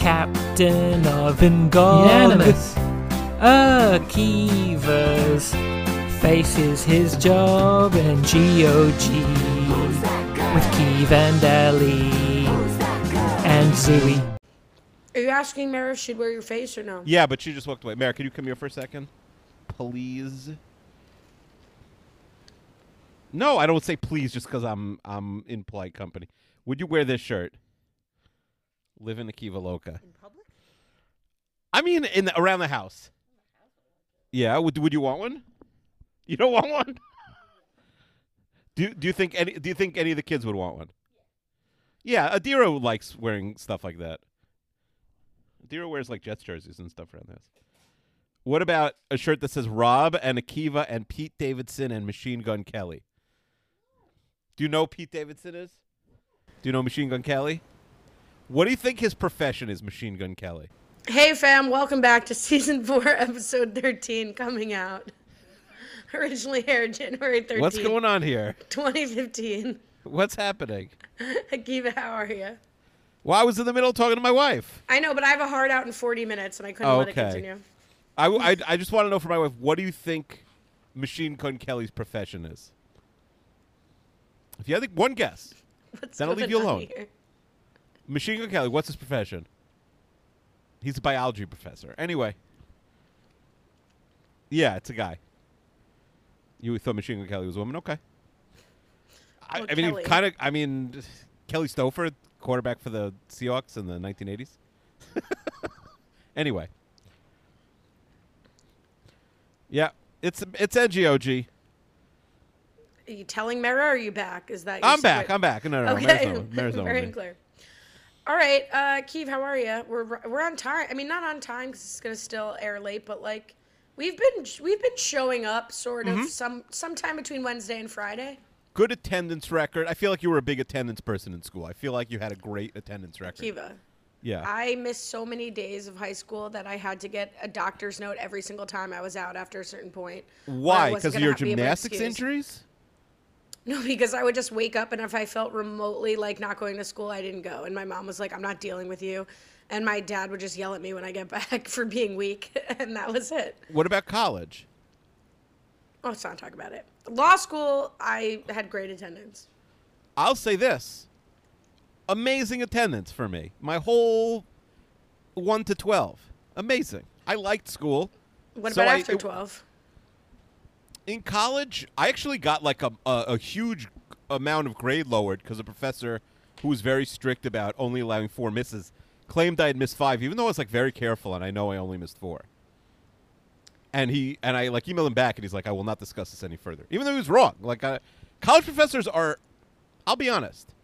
captain of Unanimous. Akiva's faces his job in GOG with Keeve and Ellie and Zooey. Are you asking Mara should wear your face or no? Yeah, but she just walked away. Mary, can you come here for a second? Please. No, I don't say please just because I'm I'm in polite company. Would you wear this shirt? Live in Akiva Loca. In public? I mean, in the, around the house. Yeah, would would you want one? You don't want one? do do you think any do you think any of the kids would want one? Yeah, Adira likes wearing stuff like that. Adira wears like Jets jerseys and stuff around the house. What about a shirt that says Rob and Akiva and Pete Davidson and Machine Gun Kelly? Do you know Pete Davidson is? Do you know Machine Gun Kelly? What do you think his profession is, Machine Gun Kelly? Hey fam, welcome back to season four, episode thirteen, coming out. Originally aired January 13th, What's going on here? 2015. What's happening? Akiva, how are you? Well, I was in the middle talking to my wife. I know, but I have a hard out in 40 minutes and I couldn't Oh, let it continue. I, I, I just want to know from my wife, what do you think Machine Gun Kelly's profession is? If you had one guess, What's Then I'll leave you alone. here? Machine Gun Kelly, what's his profession? He's a biology professor. Anyway. Yeah, it's a guy. You thought Machine Gun Kelly was a woman? Okay. I, Well, I mean, kind of. I mean, Kelly Stouffer, quarterback for the Seahawks in the 1980s. anyway. Yeah, it's it's NGOG. Are you telling Mara or are you back? Is that I'm back. secret? I'm back. No, no, no. Okay, Mary's not- Mary's not with very me. clear. All right, uh, Keeve, how are you? We're we're on time. I mean, not on time because it's gonna still air late, but like we've been we've been showing up sort Mm-hmm. of some sometime between Wednesday and Friday. Good attendance record. I feel like you were a big attendance person in school. I feel like you had a great attendance record. Kiva, Yeah. I missed so many days of high school that I had to get a doctor's note every single time I was out after a certain point. Why? Because of your ha- be able gymnastics injuries? No, because I would just wake up and if I felt remotely like not going to school, I didn't go. And my mom was like, I'm not dealing with you. And my dad would just yell at me when I get back for being weak. And that was it. What about college? Oh, let's not talk about it. Law school, I had great attendance. I'll say this. Amazing attendance for me. My whole 1 to 12. Amazing. I liked school. What So about I- after it- 12? In college, I actually got like a, a, a huge amount of grade lowered because a professor who was very strict about only allowing four misses claimed I had missed five, even though I was like very careful and I know I only missed four. And he and I like emailed him back and he's like, I will not discuss this any further, even though he was wrong. Like, uh, college professors are, I'll be honest,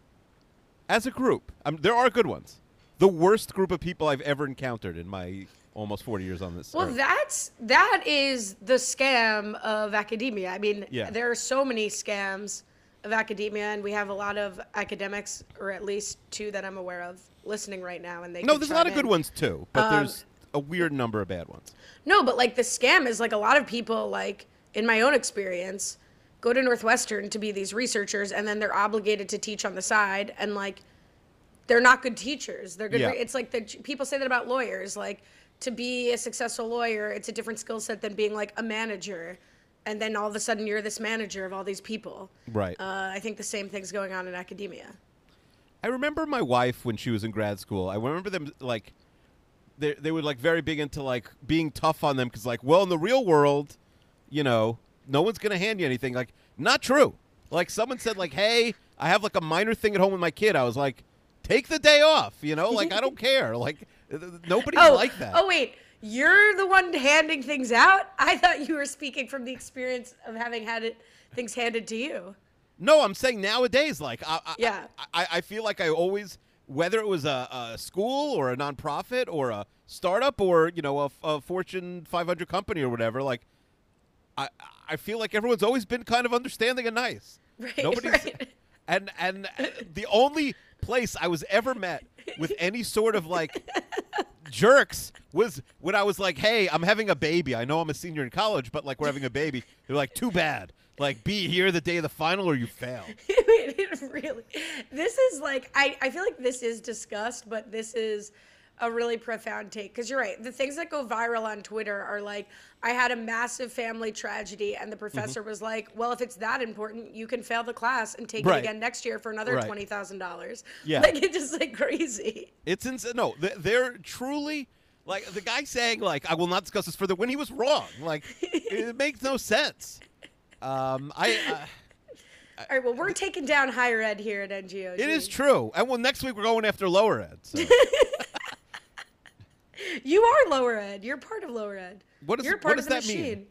as a group, um, there are good ones. The worst group of people I've ever encountered in my almost forty years on this. Well, earth. that's that is the scam of academia. I mean, Yeah. there are so many scams of academia, and we have a lot of academics, or at least two that I'm aware of, listening right now. And they no, there's a lot chime of good ones too, but Um, there's a weird number of bad ones. No, but like the scam is like a lot of people, like in my own experience, go to Northwestern to be these researchers, and then they're obligated to teach on the side, and like they're not good teachers. They're good. Yeah. Re- it's like the people say that about lawyers. Like to be a successful lawyer, it's a different skill set than being like a manager, and then all of a sudden you're this manager of all these people. Right. Uh, I think the same thing's going on in academia. I remember my wife when she was in grad school. I remember them like they they were like very big into like being tough on them because like well in the real world, you know, no one's gonna hand you anything. Like not true. Like someone said like hey I have like a minor thing at home with my kid. I was like take the day off. You know like I don't care. Like nobody's Oh, like that. oh wait, you're the one handing things out. I thought you were speaking from the experience of having had it things handed to you. No, I'm saying nowadays, like, I, I, Yeah. I, I feel like I always, whether it was a, a school or a nonprofit or a startup or you know a, a Fortune 500 company or whatever, like, I, I feel like everyone's always been kind of understanding and nice. Right, Nobody's, right. And and the only place I was ever met with any sort of like jerks was when I was like, "Hey, I'm having a baby. I know I'm a senior in college, but like we're having a baby." They're like, "Too bad. Like, be here the day of the final, or you fail." it really this is like I, I feel like this is discussed but this is a really profound take because you're right. The things that go viral on Twitter are like, I had a massive family tragedy, and the Mm-hmm. professor was like, Well, if it's that important, you can fail the class and take Right. it again next year for another Right. twenty thousand dollars. Yeah. like it's just like crazy. It's insane. No, they're truly like the guy saying like I will not discuss this further when he was wrong. Like it makes no sense. Um, I. Uh, All right, well, we're taking down higher ed here at NGO. it is true, and well, next week we're going after lower ed. So. You are lower ed. You're part of lower ed. What does- You're what part does of the that mean? machine.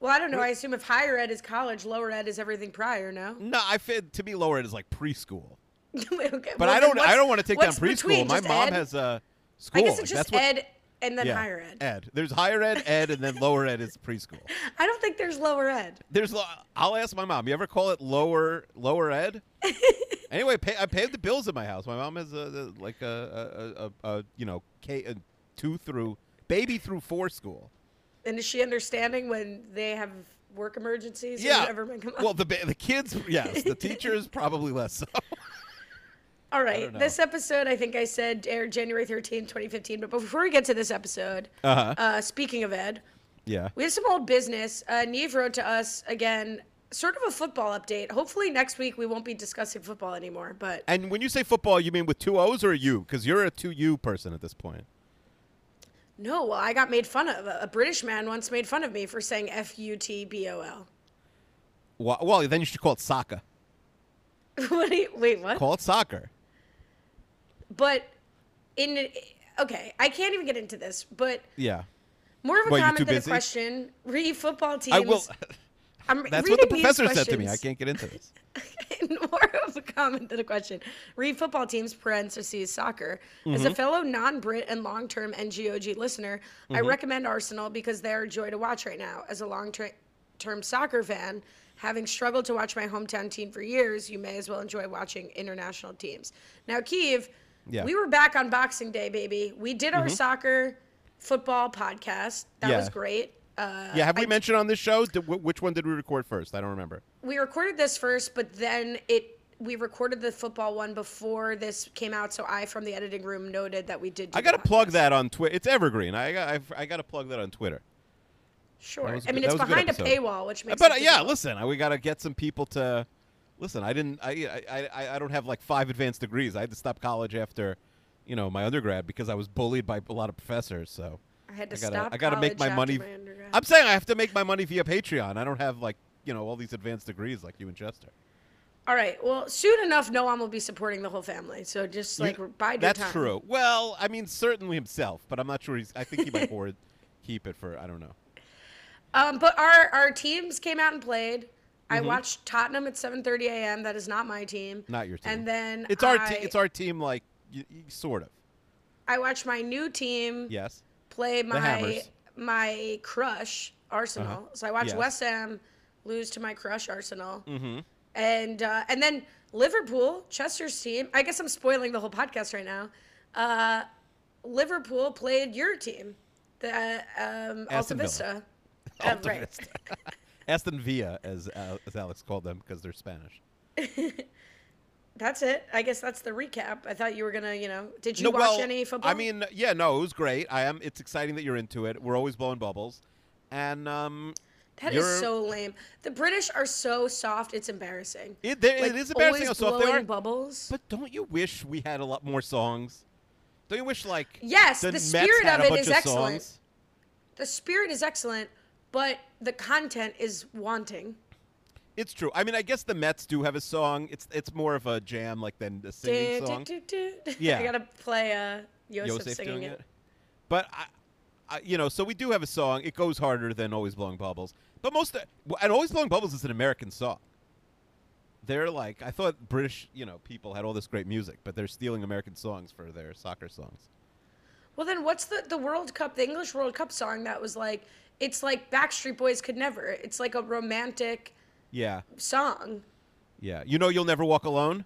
Well, I don't know. I assume if higher ed is college, lower ed is everything prior. No. no, I fit to me lower ed is like preschool, okay, but well, I don't. I don't want to take down preschool. between? My mom ed? has a school. I guess it's just what- ed and then yeah, higher ed. Ed. There's higher ed, ed, and then lower ed is preschool. I don't think there's lower ed. There's. lo- I'll ask my mom. You ever call it lower lower ed? anyway, pay, I paid the bills in my house. My mom has a, a like a, a, a, a you know K a two through baby through four school. And is she understanding when they have work emergencies? Yeah. whatever might come? Well, the ba- the kids, yes. The teachers probably less so. All right. This episode, I think I said aired January 13th, 2015. But before we get to this episode, Uh-huh. uh, speaking of ed, Yeah. we have some old business. Uh, Neve wrote to us again, sort of a football update. Hopefully next week we won't be discussing football anymore. But And when you say football, you mean with two O's or a U? Because you're a two U person at this point. No, well, I got made fun of. A British man once made fun of me for saying F U T B O L. Well, well, then you should call it soccer. What do you, wait, what? Call it soccer. But in okay, I can't even get into this. But Yeah. more of a What, comment than a question. Re football teams. I will. I'm That's what the professor said to me. I can't get into this. more of a comment than a question. Read football teams, parentheses, soccer. As a mm-hmm. fellow non Brit and long term NGOG listener, I mm-hmm. recommend Arsenal because they're a joy to watch right now. As a long term soccer fan, having struggled to watch my hometown team for years, you may as well enjoy watching international teams. Now, Kiev, Yeah. we were back on Boxing Day, baby. We did our mm-hmm. soccer football podcast. That Yeah. was great. Uh, Yeah, have we I- mentioned on this show? Did, which one did we record first? I don't remember. we recorded this first, but then it we recorded the football one before this came out. So I, from the editing room, noted that we did. Do I got to plug that on Twitter. It's evergreen. I got I, I got to plug that on Twitter. Sure. I I mean, it's was a behind a, paywall, which makes. But uh, yeah, listen, we got to get some people to listen. I didn't. I, I I I don't have like five advanced degrees. I had to stop college after, you know, my undergrad because I was bullied by a lot of professors. So I had to I gotta stop. I gotta make my money. my. I'm saying I have to make my money via Patreon. I don't have like you know all these advanced degrees like you and Chester. All right. Well, soon enough, Noam will be supporting the whole family. So just like You- bide That's time. true. Well, I mean, certainly himself, but I'm not sure he's. I think he might hoard, keep it for. I don't know. Um, but our our teams came out and played. I Mm-hmm. watched Tottenham at 7:30 a.m. That is not my team. Not your team. And then It's our I, te- it's our team. Like y- y- sort of. I watched my new team. Yes. Play my my crush Arsenal. Uh-huh. So I watched Yes. West Ham lose to my crush Arsenal, Mm-hmm. and uh, and then Liverpool, Chester's team. I guess I'm spoiling the whole podcast right now. Uh, Liverpool played your team, the um, Alta. Vista. Uh, right. Aston Villa, as Al- as Alex called them, because they're Spanish. That's it. I guess that's the recap. I thought you were gonna, you know, did you no, watch well, any football? I mean, yeah, no, it was great. I am. It's exciting that you're into it. We're always blowing bubbles, and um, that is so lame. The British are so soft. It's embarrassing. it, Like, it is embarrassing how soft they blowing are. Bubbles. But don't you wish we had a lot more songs? Don't you wish like Yes, the Mets spirit of it bunch of excellent. songs? the spirit is excellent, but the content is wanting. It's true. I mean, I guess the Mets do have a song. It's it's more of a jam like than a singing Du- song. du- du. Yeah. I gotta play uh, Yosef, Yosef singing it. it. But I, I, you know, so we do have a song. It goes harder than Always Blowing Bubbles. But most and Always Blowing Bubbles is an American song. They're like I thought British, you know, people had all this great music, but they're stealing American songs for their soccer songs. Well, then what's the the World Cup, the English World Cup song that was like? It's like Backstreet Boys could never. It's like a romantic Yeah, song. yeah. You know, you'll never walk alone.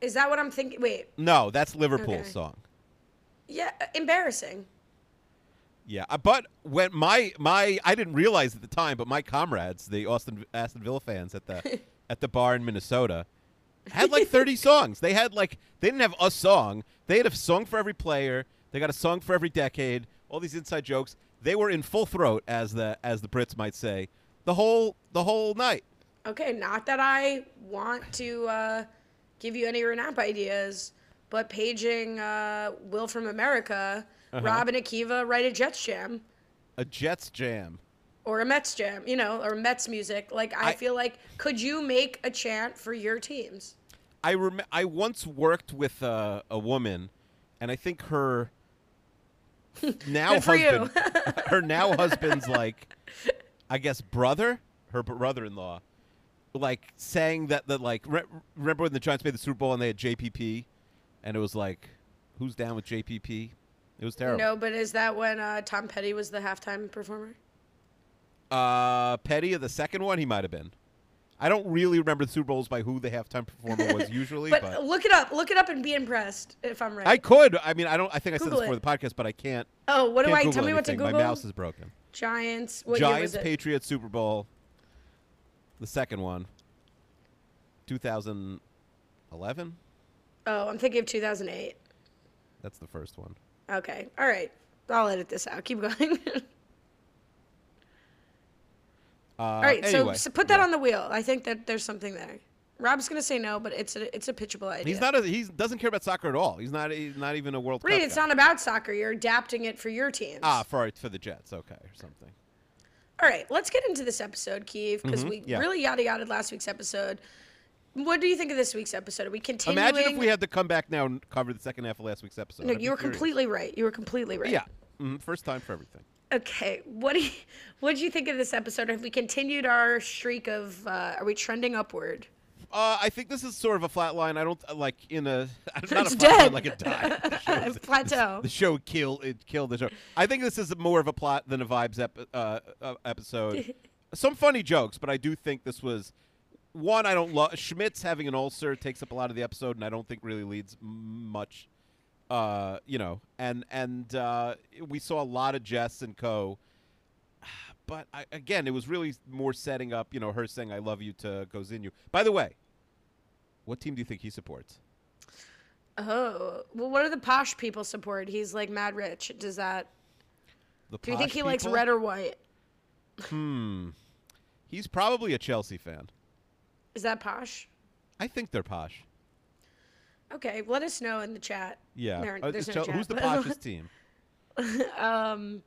Is that what I'm thinking? Wait, No, that's Liverpool's Okay. song. yeah, embarrassing. Yeah, uh, but when my my I didn't realize at the time, but my comrades, the Austin Aston Villa fans at the at the bar in Minnesota, had like 30 songs. They had like they didn't have a song. They had a song for every player. They got a song for every decade. All these inside jokes. They were in full throat, as the as the Brits might say, the whole the whole night. Okay, not that I want to uh, give you any Renap ideas, but paging uh, Will from America, Uh-huh. Rob and Akiva write a Jets jam A Jets jam. or a Mets jam, you know, or Mets music. Like I, I- feel like, could you make a chant for your teams? I rem- I once worked with uh, a woman, and I think her now Good for you. husband, her now husband's like, I guess brother, her brother-in-law, like saying that the like re- remember when the Giants made the Super Bowl and they had JPP, and it was like, who's down with JPP? It was terrible. No, but is that when uh, Tom Petty was the halftime performer? Uh, Petty, of the second one, he might have been. I don't really remember the Super Bowls by who the halftime performer was usually, But, but look it up. Look it up and be impressed if I'm right. I could. I mean, I don't. I think I said Google this before it. the podcast, but I can't. oh, what do I Google tell me what to. Google? My mouse is broken. Giants. What year Giants, was it? Patriots, Super Bowl. The second one. 2011. Oh, I'm thinking of 2008. That's the first one. Okay. All right. I'll edit this out. Keep going. Uh, All right. anyway, so, so put that yeah. on the wheel. I think that there's something there. Rob's gonna say no, but it's a it's a pitchable idea. He's not. A, he doesn't care about soccer at all. He's not. He's not even a World Right. Cup. It's guy. not about soccer. You're adapting it for your teams. Ah, for for the Jets. Okay, or something. All right. Let's get into this episode, Keith, because we Mm-hmm, yeah. really yada yada last week's episode. What do you think of this week's episode? Are we continuing? Imagine if we had to come back now and cover the second half of last week's episode. No, I'd you were completely right. You were completely right. Yeah. Mhm, First time for everything. Okay. What do you, what did you think of this episode? Have we continued our streak of? Uh, are we trending upward? Uh, I think this is sort of a flat line. I don't uh, like in a not It's a flat line, dead. like died. The show was- Plateau. The show killed it killed the show. I think this is more of a plot than a vibes ep- uh, uh, episode. Some funny jokes, but I do think this was one. I don't love Schmidt's having an ulcer takes up a lot of the episode, and I don't think really leads much. Uh, you know, and and uh, we saw a lot of Jess and Co. But I, again, it was really more setting up. You know, her saying "I love you" to Geauxinue. By the way, what team do you think he supports? Oh, well, what do the posh people support? He's like mad rich. Does that? The Do you think he likes red or white? Hmm. He's probably a Chelsea fan. Is that posh? I think they're posh. Okay, let us know in the chat. Yeah. There- Uh, no Chel- who's the chat. poshest team? Um,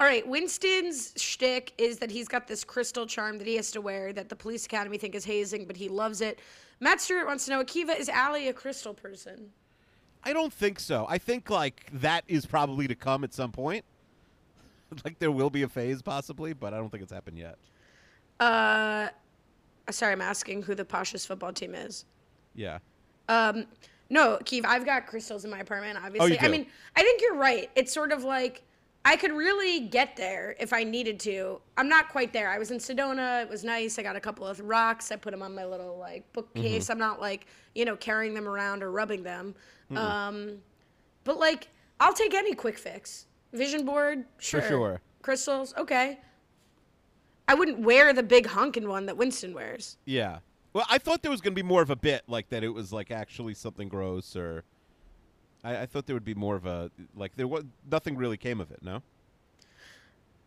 all right, Winston's shtick is that he's got this crystal charm that he has to wear that the police academy think is hazing, but he loves it. Matt Stewart wants to know, Akiva, is Allie a crystal person? I don't think so. I think like that is probably to come at some point. like there will be a phase possibly, but I don't think it's happened yet. Uh, sorry, I'm asking who the Pasha's football team is. Yeah. Um, no, Keith, I've got crystals in my apartment, obviously. I do? mean, I think you're right. It's sort of like I could really get there if I needed to. I'm not quite there. I was in Sedona. It was nice. I got a couple of rocks. I put them on my little like bookcase. I'm not like, you know, carrying them around or rubbing them. Um, but like, I'll take any quick fix. Vision board, sure. sure. Crystals, okay. I wouldn't wear the big hunkin' one that Winston wears. Yeah. Well, I thought there was going to be more of a bit, like that it was like actually something gross, or I, I thought there would be more of a like there was nothing really came of it. No.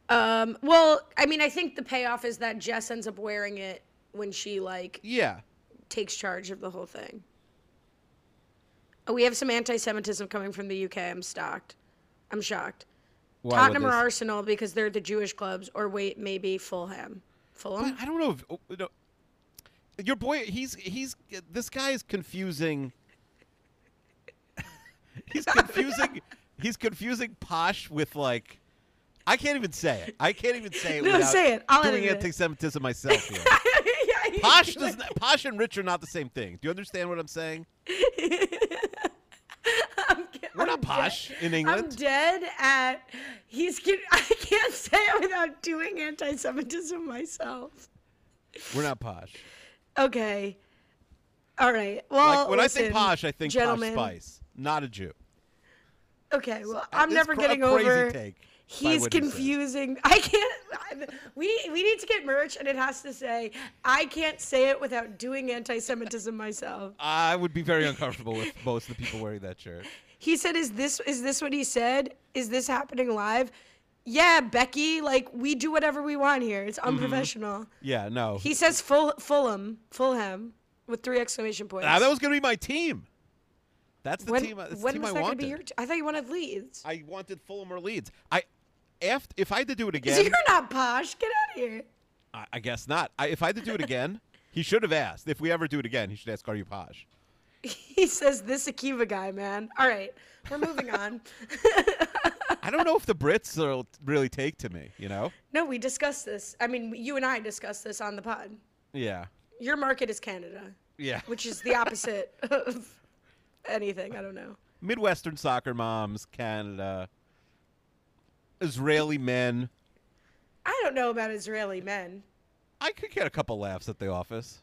Um, well, I mean, I think the payoff is that Jess ends up wearing it when she like Yeah. takes charge of the whole thing. Oh, we have some anti-Semitism coming from the UK. I'm shocked. I'm shocked. Why Tottenham or Arsenal because they're the Jewish clubs, or wait, maybe Fulham. Fulham. But I don't know if oh, no, your boy. He's he's this guy is confusing. He's confusing. he's confusing posh with like. I can't even say it. I can't even say it No, without say it. I'll doing anti-Semitism myself. Here. Yeah, posh does not, posh and rich are not the same thing. Do you understand what I'm saying? I'm, We're I'm not dead. posh in England. I'm dead at. He's. I can't say it without doing anti-Semitism myself. We're not posh. Okay. All right. Well, Like when I listen, think posh, I think gentlemen. posh spice, not a Jew. Okay. Well, I'm never getting a crazy over. take. He's what he said. confusing. I can't. We we need to get merch, and it has to say, "I can't say it without doing anti-Semitism myself." I would be very uncomfortable with most of the people wearing that shirt. He said, "Is this is this what he said? Is this happening live?" Yeah, Becky. Like we do whatever we want here. It's Mm-hmm. unprofessional. Yeah, no. He says full Fulham, Fulham, with three exclamation points. Ah, that was going to be my team. That's the when, team. Uh, That's the when team was I that wanted. be your? T- I thought you wanted Leeds. I wanted Fulham or Leeds. I, if if I had to do it again, you're not posh. Get out of here. I, I guess not. I, if I had to do it again, he should have asked. If we ever do it again, he should ask, "Are you posh?" He says this Akiva guy, man. All right, we're moving on. I don't know if the Brits will really take to me. You know? no, we discussed this. I mean, you and I discussed this on the pod. Yeah. Your market is Canada, Yeah. which is the opposite of anything. I don't know. Midwestern soccer moms, Canada, Israeli men. I don't know about Israeli men. I could get a couple laughs at the office.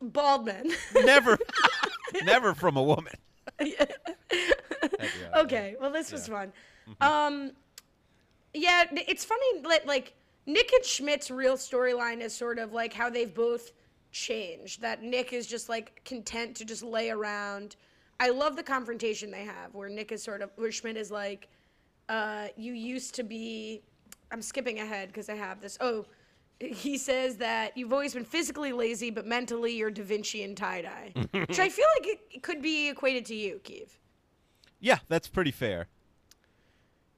Bald men. Never, never from a woman. okay, well, this was fun. Mm-hmm. Um, yeah, it's funny that like Nick and Schmidt's real storyline is sort of like how they've both changed. That Nick is just like content to just lay around. I love the confrontation they have where Nick is sort of where Schmidt is like, uh, "You used to be." I'm skipping ahead because I have this. Oh. He says that you've always been physically lazy, but mentally you're Da Vinci and tie dye, which I feel like it, could be equated to you, Keith. Yeah, that's pretty fair.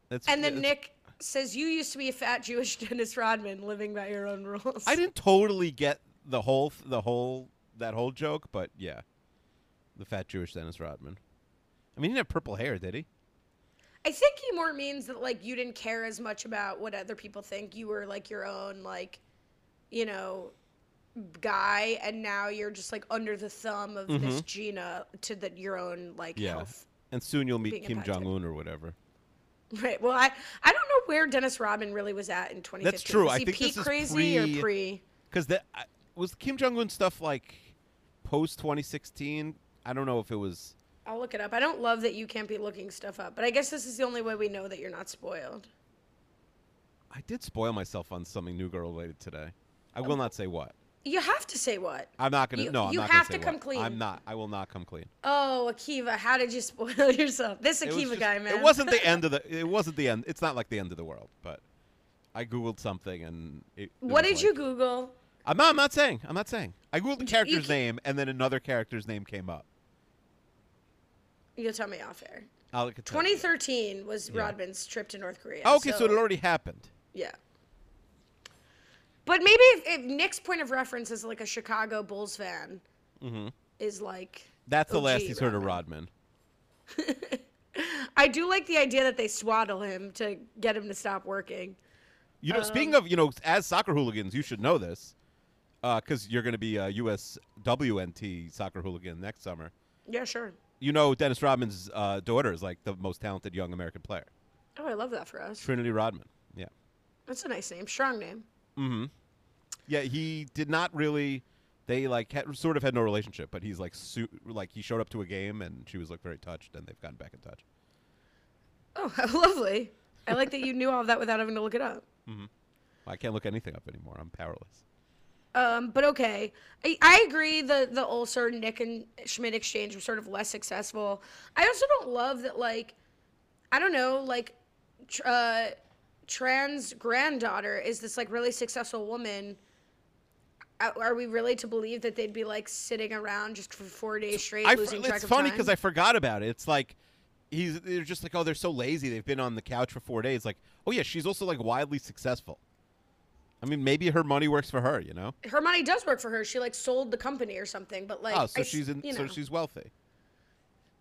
That's And then that's- Nick says, "You used to be a fat Jewish Dennis Rodman, living by your own rules." I didn't totally get the whole the whole that whole joke, but yeah, the fat Jewish Dennis Rodman. I mean, he didn't have purple hair, did he? I think he more means that like you didn't care as much about what other people think. You were like your own like, you know, guy, and now you're just like under the thumb of this Gina to the your own like Mm-hmm. Yeah. health. And soon you'll meet Kim. Jong Un or whatever. Right. Well, I I don't know where Dennis Rodman really was at in 2015. That's true. Was I think peak this is crazy pre- or pre? Because that I- was Kim Jong Un stuff like post 2016. I don't know if it was. I'll look it up. I don't love that you can't be looking stuff up, but I guess this is the only way we know that you're not spoiled. I did spoil myself on something new girl related today. I will oh. not say what. You have to say what. I'm not gonna. You- no, I'm you not have to come what. clean. I'm not. I will not come clean. Oh, Akiva, how did you spoil yourself? This Akiva just- guy, man. It wasn't the end of the. It wasn't the end. It's not like the end of the world, but I googled something and. It, it What did you Google? I'm not. I'm not saying. I'm not saying. I googled the character's can- name and then another character's name came up. You'll tell me off air. I'll look at that. 2013 was Yeah. Rodman's trip to North Korea. Oh, okay, so, it already happened. Yeah. But maybe if, if Nick's point of reference is like a Chicago Bulls fan, is like. That's the OG last he's heard of Rodman. Rodman. I do like the idea that they swaddle him to get him to stop working. You know, speaking Um, of, you know, as soccer hooligans, you should know this because you're going to be a US WNT soccer hooligan next summer. Yeah, sure. You know, Dennis Rodman's uh, daughter is like the most talented young American player, Oh, I love that for us. Trinity Rodman. Yeah. That's a nice name. Strong name. Mm-hmm. Yeah, he did not really. They like had, sort of had no relationship, but he's like su- like he showed up to a game and she was like very touched, and they've gotten back in touch. Oh, how lovely. I like that you knew all of that without having to look it up. Mm-hmm. Well, I can't look anything up anymore. I'm powerless. Um, but okay, I, I agree. The the Ulcer Nick and Schmidt exchange was sort of less successful. I also don't love that. Like, I don't know. Like, tr- uh, trans granddaughter is this like really successful woman. Are we really to believe that they'd be like sitting around just for four days straight, I losing track it's of funny because I forgot about it. It's like he's they're just like, oh, they're so lazy. They've been on the couch for four days. Like, oh yeah, she's also like wildly successful. I mean, maybe her money works for her. You know? her money does work for her. She like sold the company or something. But like, oh, so I she's in, you so she's wealthy.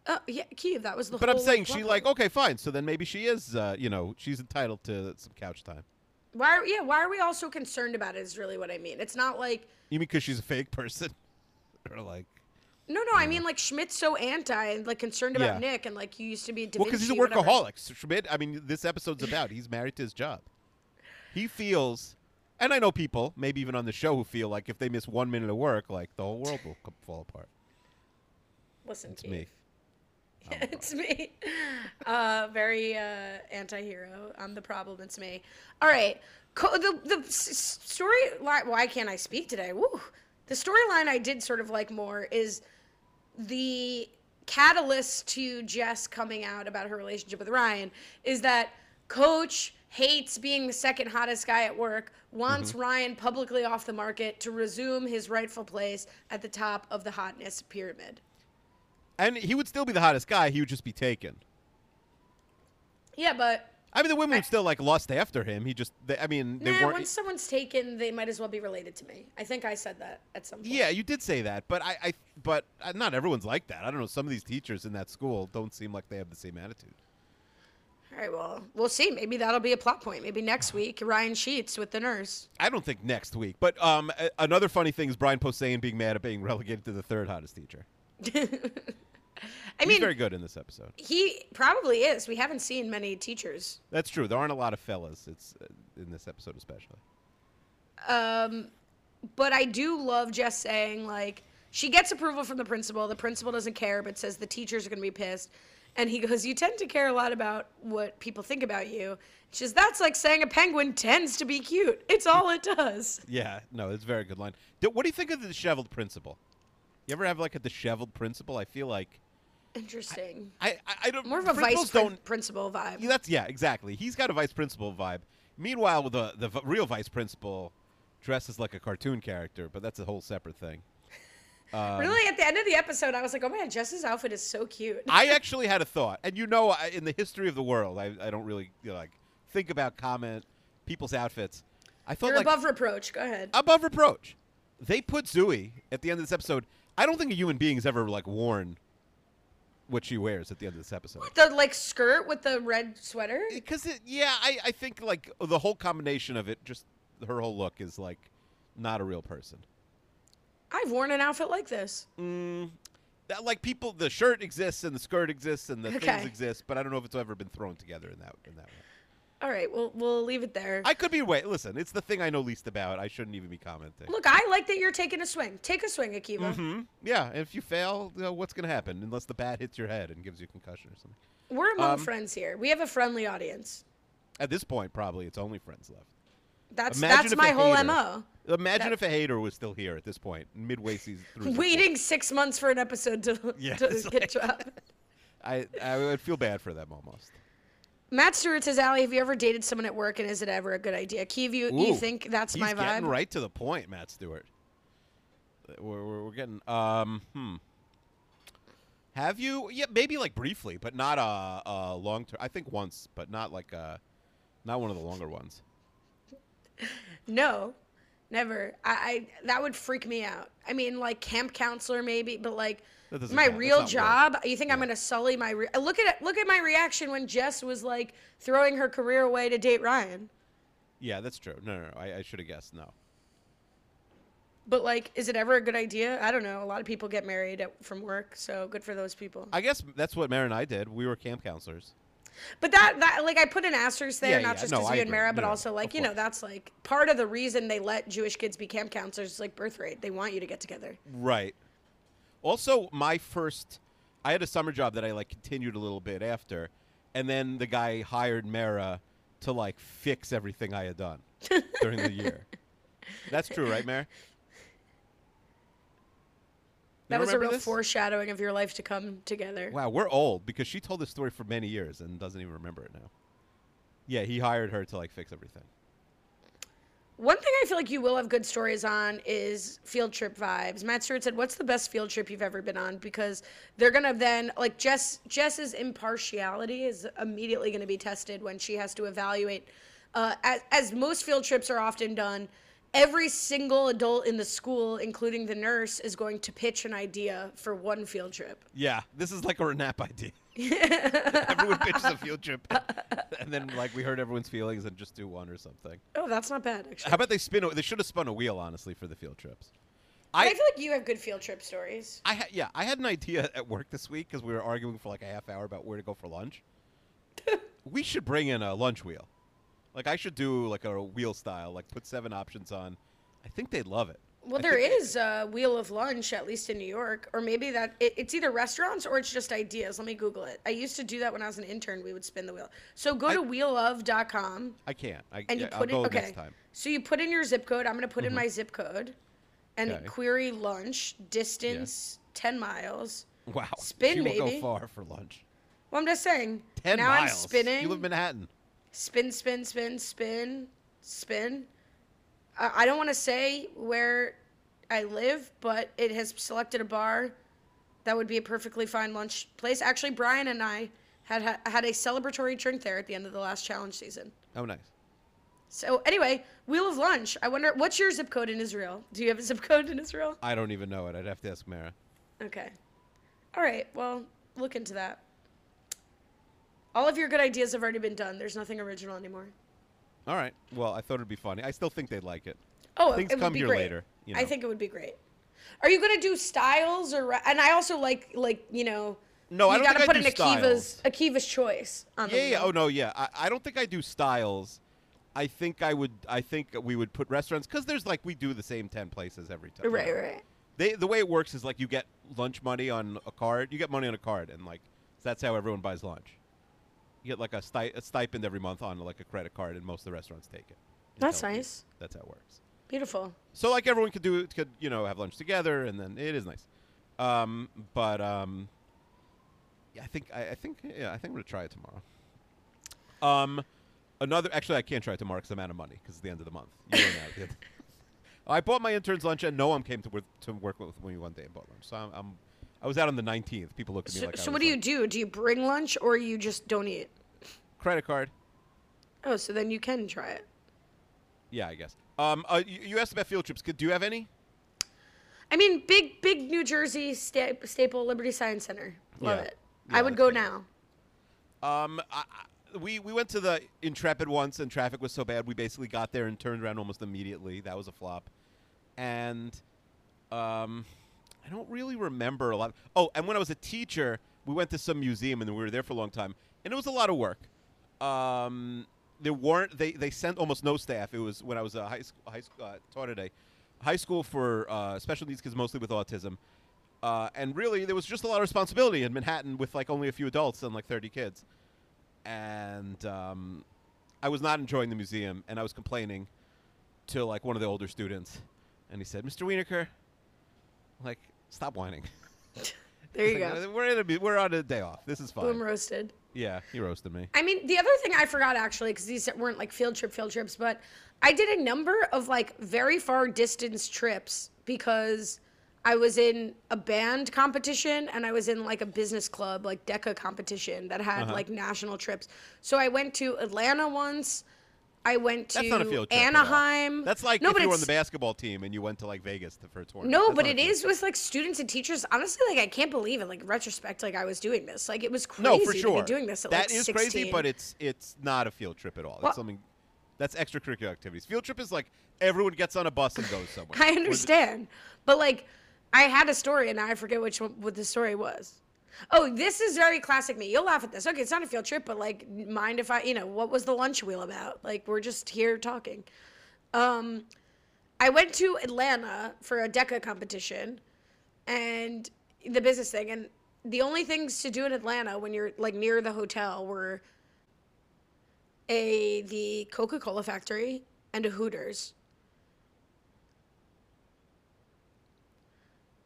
Oh yeah, Kiev. That was the. But I'm saying like, she like okay, fine. So then maybe she is, uh, you know, she's entitled to some couch time. Why? Are, yeah. Why are we all so concerned about it? Is really what I mean. It's not like. You mean because she's a fake person, or like? No, no. I mean, like Schmidt's so anti and like concerned about Yeah. Nick, and like you used to be. Da Well, because he's a workaholic. So Schmidt, I mean, this episode's about he's married to his job. He feels, and I know people, maybe even on the show, who feel like if they miss one minute of work, like the whole world will fall apart. Listen, It's Keith. me. It's me. Uh, very uh, anti-hero. I'm the problem. It's me. All right. Co- the the s- storyline. Why can't I speak today? Woo. The storyline I did sort of like more is the catalyst to Jess coming out about her relationship with Ryan is that Coach hates being the second hottest guy at work, wants Ryan publicly off the market to resume his rightful place at the top of the hotness pyramid. And he would still be the hottest guy. He would just be taken. Yeah, but I mean, the women would still like lust after him. He just, they, I mean, they nah, weren't. once someone's taken, they might as well be related to me. I think I said that at some point. Yeah, you did say that, but I, I, but uh, not everyone's like that. I don't know. Some of these teachers in that school don't seem like they have the same attitude. All right, well, we'll see. Maybe that'll be a plot point. Maybe next week, Ryan Sheets with the nurse. I don't think next week. But um, a- another funny thing is Brian Posehn being mad at being relegated to the third hottest teacher. I He's mean, very good in this episode. he probably is. We haven't seen many teachers. That's true. There aren't a lot of fellas. It's uh, in this episode especially. Um, but I do love Jess saying like she gets approval from the principal. The principal doesn't care, but says the teachers are gonna be pissed. And he goes, "You tend to care a lot about what people think about you." She says, "That's like saying a penguin tends to be cute. It's all it does." Yeah, no, it's a very good line. What do you think of the disheveled principal? You ever have like a disheveled principal? I feel like Interesting. I I, I don't More of a vice prin- principal vibe. Yeah, that's yeah, exactly. He's got a vice principal vibe. Meanwhile, the the v- real vice principal dresses like a cartoon character, but that's a whole separate thing. Um, really, at the end of the episode, I was like, "Oh man, Jess's outfit is so cute." I actually had a thought, and you know, I, in the history of the world, I, I don't really you know, like think about comment people's outfits. I thought You're like above reproach. Go ahead. above reproach. They put Zooey at the end of this episode. I don't think a human being has ever like worn what she wears at the end of this episode. The like skirt with the red sweater. Because it, yeah, I, I think like the whole combination of it, just her whole look is like not a real person. I've worn an outfit like this. Mm, that, like people, the shirt exists and the skirt exists and the Okay. things exist, but I don't know if it's ever been thrown together in that in that way. All right, we'll we'll leave it there. I could be wait. Listen, it's the thing I know least about. I shouldn't even be commenting. Look, I like that you're taking a swing. Take a swing, Akiva. hmm Yeah, and if you fail, you know, what's going to happen? Unless the bat hits your head and gives you a concussion or something. We're among Um, friends here. We have a friendly audience. At this point, probably it's only friends left. That's Imagine that's my whole hater- mo. Imagine That- if a hater was still here at this point, midway season through. Waiting six months for an episode to, Yeah, to get like- dropped. I I would feel bad for them almost. Matt Stewart says, Allie, have you ever dated someone at work and is it ever a good idea? Keeve, you, you think that's He's my getting vibe? right to the point, Matt Stewart. We're, we're, we're getting um hmm. Have you? Yeah, maybe like briefly, but not a, a long term. I think once, but not like a, not one of the longer ones. No, never. I, I that would freak me out. I mean, like camp counselor maybe, but like my count. Real work. job. You think I'm gonna sully my? Re- look at it. Look at my reaction when Jess was like throwing her career away to date Ryan. Yeah, that's true. No, no, no I, I should have guessed. No. But like, is it ever a good idea? I don't know. A lot of people get married at, from work, so good for those people. I guess that's what Mara and I did. We were camp counselors. But that that like I put an asterisk there, Yeah, not yeah. just No, because I you and. Mara, but No, also like you know that's like part of the reason they let Jewish kids be camp counselors is like birth rate. They want you to get together. Right. Also, my first, I had a summer job that I like continued a little bit after, and then the guy hired Mara to like fix everything I had done during the year. That's true, right, Mara? That was a real this? foreshadowing of your life to come together. Wow, we're old because she told this story for many years and doesn't even remember it now. Yeah, he hired her to like fix everything. One thing I feel like you will have good stories on is field trip vibes. Matt Stewart said, "What's the best field trip you've ever been on?" Because they're gonna then like Jess. Jess's impartiality is immediately going to be tested when she has to evaluate. Uh, as, as most field trips are often done, every single adult in the school, including the nurse, is going to pitch an idea for one field trip. Yeah, this is like a Renap idea. Everyone pitches a field trip, and then like we heard everyone's feelings and just do one or something. Oh, that's not bad actually. How about they spin? A, they should have spun a wheel, honestly, for the field trips. I I, feel like you have good field trip stories. I ha- yeah, I had an idea at work this week because we were arguing for like a half hour about where to go for lunch. we should bring in a lunch wheel. Like I should do like a wheel style, like put seven options on. I think they'd love it. Well, there is a Wheel of Lunch, at least in New York, or maybe that it, it's either restaurants or it's just ideas. Let me Google it. I used to do that when I was an intern. We would spin the wheel. So go to wheelof.com I can't. I, and yeah, you put I'll in go okay. next time. So you put in your zip code. I'm gonna put in mm-hmm. my zip code, and Okay. query lunch distance ten miles. Wow. Spin, she maybe. go far for lunch. Well, I'm just saying. Ten now miles. I'm spinning. You live in Manhattan. Spin, spin, spin, spin, spin. I, I don't want to say where I live, but it has selected a bar that would be a perfectly fine lunch place. Actually, Brian and I had had a celebratory drink there at the end of the last challenge season. Oh, nice. So anyway, Wheel of Lunch. I wonder what's your zip code in Israel? Do you have a zip code in Israel? I don't even know it. I'd have to ask Mara. Okay. All right. Well, look into that. All of your good ideas have already been done. There's nothing original anymore. All right. Well, I thought it'd be funny. I still think they'd like it. Oh, Things it would come be here great. later, you I think it would be great. Are you gonna do styles or? And I also like like you know. No, you I don't gotta think I put do in Akiva's styles. Akiva's choice on the Yeah, yeah. Oh no, yeah. I, I don't think I do styles. I think I would. I think we would put restaurants because there's like we do the same ten places every time. Right, right. They the way it works is like you get lunch money on a card. You get money on a card, and like that's how everyone buys lunch. You get like a, sti- a stipend every month on like a credit card, and most of the restaurants take it. That's nice. That's how it works. Beautiful. So like everyone could do could you know have lunch together, and then it is nice. Um, but um, yeah, I think I, I think yeah, I think I'm gonna try it tomorrow. Um, another actually I can't try it tomorrow because I'm out of money because it's the end of the month. You run out at the end. I bought my intern's lunch, and Noam came to work to work with me one day and bought lunch. So I'm, I'm I was out on the 19th. People look at me So, like so what do you do? Do you bring lunch or you just don't eat? Credit card. Oh, so then you can try it. Yeah, I guess. Um, uh, you, you asked about field trips. Do you have any? I mean, big big New Jersey sta- staple Liberty Science Center. Love Yeah. it. Yeah, I would go now. Um, I, we we went to the Intrepid once, and traffic was so bad we basically got there and turned around almost immediately. That was a flop, and um, I don't really remember a lot. Oh, and when I was a teacher, we went to some museum, and we were there for a long time, and it was a lot of work. Um, there weren't they they sent almost no staff. It was when I was a high school high school uh, taught today, high school for uh, special needs kids mostly with autism. Uh, and really, there was just a lot of responsibility in Manhattan with like only a few adults and like 30 kids. And um, I was not enjoying the museum, and I was complaining to like one of the older students, and he said, "Mr. Wienerker, like, stop whining." There you like, go. We're in a, we're on a day off. This is fine. Boom roasted. Yeah, he roasted me. I mean, the other thing I forgot actually, because these weren't like field trip field trips, but I did a number of like very far distance trips because I was in a band competition and I was in like a business club, like DECA competition that had Uh-huh. like national trips. So I went to Atlanta once. I went to That's not a field trip. at all. Anaheim. That's like no, if but you were on it's- the basketball team and you went to like Vegas to, for a tournament. no, That's but not a field is trip. with like students and teachers. Honestly, like I can't believe it. Like retrospect, like I was doing this. Like it was crazy No, for sure. to be doing this at That like is 16. crazy, but it's it's not a field trip at all. Well- That's something. That's extracurricular activities. Field trip is like everyone gets on a bus and goes somewhere. I Where the- understand, but like, I had a story, and now I forget which one, what the story was. Oh, this is very classic me. You'll laugh at this. Okay, it's not a field trip, but like, mind if I, you know, what was the lunch wheel about? Like, we're just here talking. Um, I went to Atlanta for a DECA competition, and the business thing, and the only things to do in Atlanta when you're like near the hotel were a the Coca Cola factory and a Hooters.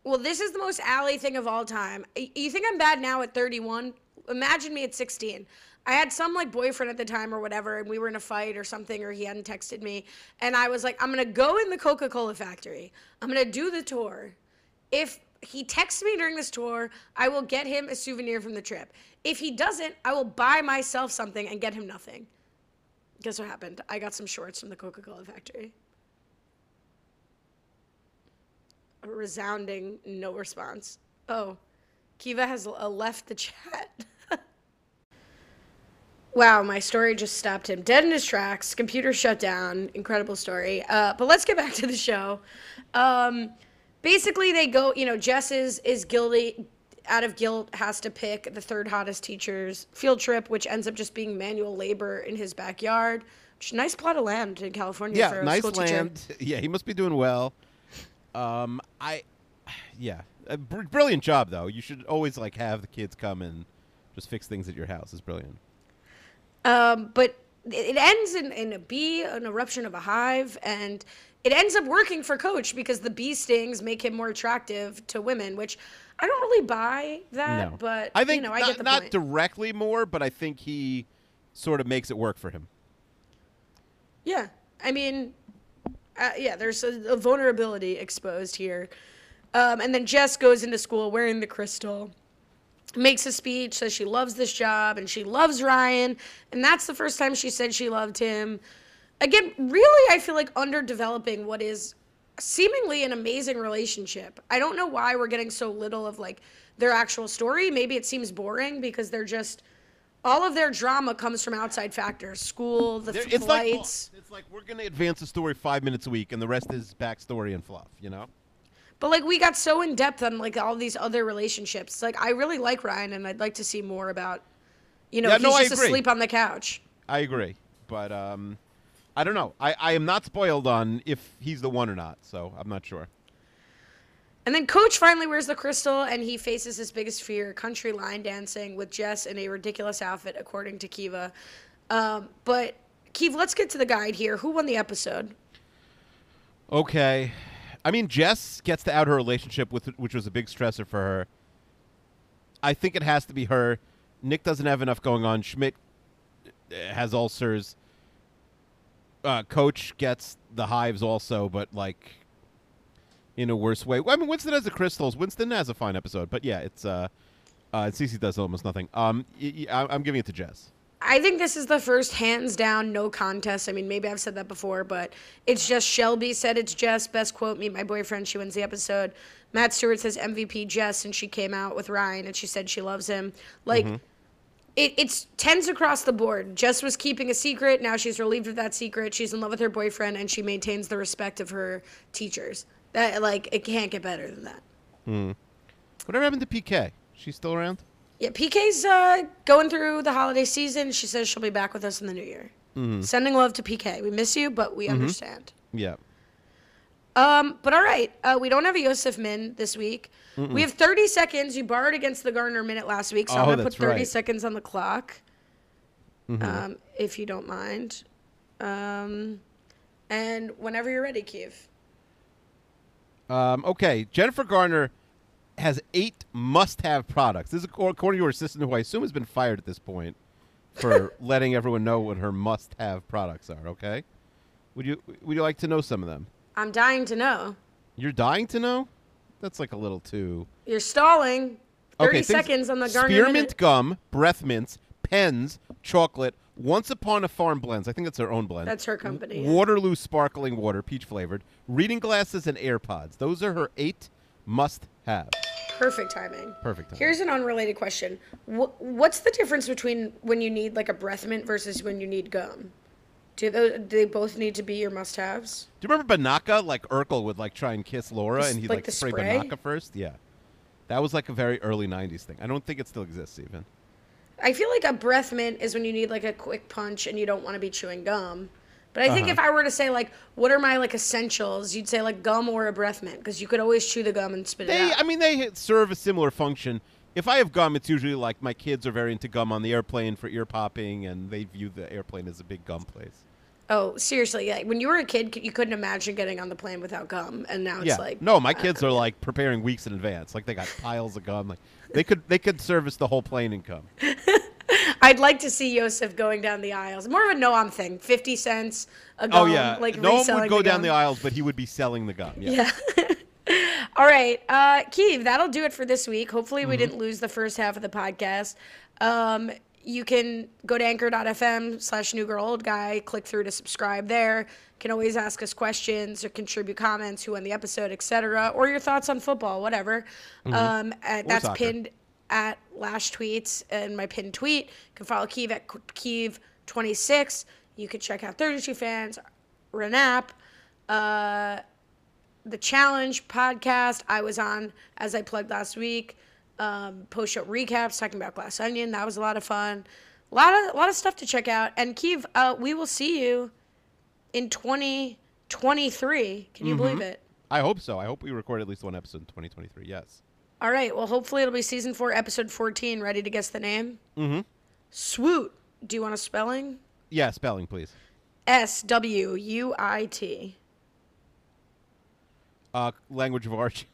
Well, this is the most Allie thing of all time. You think I'm bad now at 31? Imagine me at 16. I had some like boyfriend at the time or whatever, and we were in a fight or something, or he hadn't texted me. And I was like, I'm gonna go in the Coca Cola factory. I'm gonna do the tour. If he texts me during this tour, I will get him a souvenir from the trip. If he doesn't, I will buy myself something and get him nothing. Guess what happened? I got some shorts from the Coca Cola factory. A resounding no response. Oh, Kiva has uh, left the chat. wow, my story just stopped him dead in his tracks. Computer shut down. Incredible story. Uh, but let's get back to the show. Um, basically, they go. You know, Jess is is guilty. Out of guilt, has to pick the third hottest teacher's field trip, which ends up just being manual labor in his backyard. Which nice plot of land in California Yeah, for a nice school teacher. land. Yeah, he must be doing well. Um, I, yeah, a br- brilliant job though. You should always like have the kids come and just fix things at your house. It's brilliant. Um, but it it ends in, in a bee, an eruption of a hive, and it ends up working for Coach because the bee stings make him more attractive to women, which I don't really buy that, no, but I think you know, I get the not point. directly more, but I think he sort of makes it work for him. Yeah, I mean, uh, yeah, there's a, a vulnerability exposed here. Um, and then Jess goes into school wearing the crystal, makes a speech, says she loves this job and she loves Ryan, and that's the first time she said she loved him. Again, really, I feel like underdeveloping what is seemingly an amazing relationship. I don't know why we're getting so little of like their actual story. Maybe it seems boring because they're just all of their drama comes from outside factors, school, the There- It's like flights. it's like we're gonna advance the story five minutes a week, and the rest is backstory and fluff. You know. But like we got so in depth on like all these other relationships. Like I really like Ryan, and I'd like to see more about. You know, Yeah, he's no, just asleep on the couch. I agree, but um, I don't know. I, I am not spoiled on if he's the one or not, so I'm not sure. And then Coach finally wears the crystal, and he faces his biggest fear: country line dancing with Jess in a ridiculous outfit, according to Kiva. Um, but Kev, let's get to the guide here. Who won the episode? Okay, I mean Jess gets to out her relationship with which was a big stressor for her. I think it has to be her. Nick doesn't have enough going on. Schmidt uh, has ulcers. Uh, Coach gets the hives also, but like in a worse way. I mean, Winston has the crystals. Winston has a fine episode, but yeah, it's uh, uh, Cece does almost nothing. Um, y- y- I- I'm giving it to Jess. I think this is the first hands down no contest. I mean, maybe I've said that before, but it's just Shelby said it's Jess. Best quote, meet my boyfriend. She wins the episode. Matt Stewart says MVP Jess, and she came out with Ryan and she said she loves him. Like, it, it's tens across the board. Jess was keeping a secret. Now she's relieved of that secret. She's in love with her boyfriend and she maintains the respect of her teachers. That, like, it can't get better than that. Whatever happened to PK? She's still around? Yeah, PK's uh, going through the holiday season. She says she'll be back with us in the new year. Sending love to PK. We miss you, but we understand. Yeah. Um, but all right, uh, we don't have a Yosef Min this week. We have 30 seconds. You borrowed against the Garner minute last week, so Oh, I'm gonna put 30 right. seconds on the clock, um, if you don't mind. Um, and whenever you're ready, Keeve. Um, okay, Jennifer Garner has eight must-have products. This is ac- according to her assistant, who I assume has been fired at this point for letting everyone know what her must-have products are. Okay, would you would you like to know some of them? I'm dying to know. You're dying to know. That's like a little too. You're stalling. 30 okay, things- seconds on the Garner spearmint minute. gum, breath mints, pens, chocolate. Once Upon a Farm blends. I think that's her own blend. That's her company. yeah. Waterloo sparkling water, peach flavored. Reading glasses and AirPods. Those are her eight must-have. Perfect timing. Perfect timing. Here's an unrelated question. Wh- what's the difference between when you need like a breath mint versus when you need gum? Do, those, do they both need to be your must-haves? Do you remember Binaca? Like Urkel would like try and kiss Laura, Just and he'd like like, the spray, spray? Binaca first. Yeah, that was like a very early '90s thing. I don't think it still exists even. I feel like a breath mint is when you need like a quick punch and you don't want to be chewing gum. But I think Uh-huh. if I were to say like, what are my like essentials? You'd say like gum or a breath mint because you could always chew the gum and spit it They, out. I mean, they serve a similar function. If I have gum, it's usually like my kids are very into gum on the airplane for ear popping, and they view the airplane as a big gum place. Oh, seriously, like when you were a kid, you couldn't imagine getting on the plane without gum, and now it's yeah, like no, my uh, kids are like preparing weeks in advance. Like they got piles of gum. Like they could they could service the whole plane in gum. I'd like to see Yosef going down the aisles. More of a Noam thing. Fifty cents a gum. Oh yeah, like no one reselling would go down the aisles, but he would be selling the gum. Yeah. Yeah. All right, uh, Keeve, that'll do it for this week. Hopefully, Mm-hmm. we didn't lose the first half of the podcast. Um, you can go to anchor.fm slash new girl old guy, click through to subscribe there. Can always ask us questions or contribute comments, who won the episode, etc., or your thoughts on football, whatever. Um, uh, that's soccer. pinned at Lash Tweets and my pinned tweet. You can follow Keeve at Keeve26. You can check out 32 Fans, Renap. Uh, the challenge podcast I was on as I plugged last week. Um, post show recaps talking about Glass Onion. That was a lot of fun. A lot of a lot of stuff to check out. And Keith, uh, we will see you in 2023. Can you believe it? I hope so. I hope we record at least one episode in 2023. Yes. All right. Well, hopefully it'll be season four, episode 14. Ready to guess the name? Mm-hmm. Swoot. Do you want a spelling? Yeah, spelling, please. S W U I T. Uh, language of origin.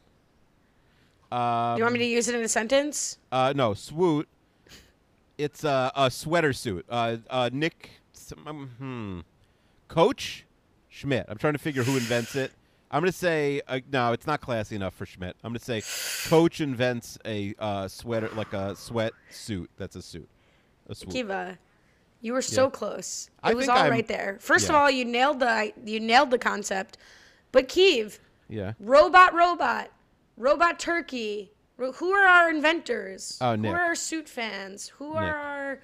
Um, You want me to use it in a sentence? Uh, no, swoot. It's uh, a sweater suit. Uh, uh, Nick, um, hmm, Coach Schmidt. I'm trying to figure who invents it. I'm gonna say uh, no. It's not classy enough for Schmidt. I'm gonna say Coach invents a uh, sweater, like a sweat suit. That's a suit. A swoot. Kiva, you were so Yeah. close. It I was all I'm- right there. First of all, you nailed the you nailed the concept. But Keeve, Yeah. robot, robot, robot turkey. Who are our inventors? Oh, Who Nick. are our suit fans? Who are Nick. our?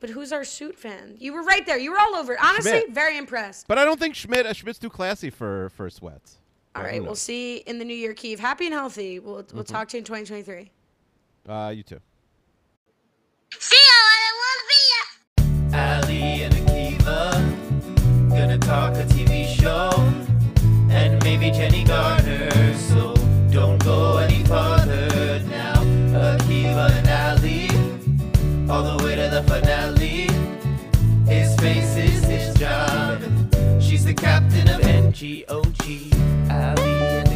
But who's our suit fan? You were right there. You were all over. it. Honestly, Schmidt. very impressed. But I don't think Schmidt. Uh, Schmidt's too classy for for sweats. All But right, we'll knows? see in the new year, Keeve. Happy and healthy. We'll we'll Mm-hmm. talk to you in 2023. Uh, you too. See ya, I won't be ya. Allie and Akiva gonna talk a TV show and maybe Jenny Garner. So don't go any farther now. Akiva and Allie, all the way to the finale. His face is his job. She's the captain of NGOG. Allie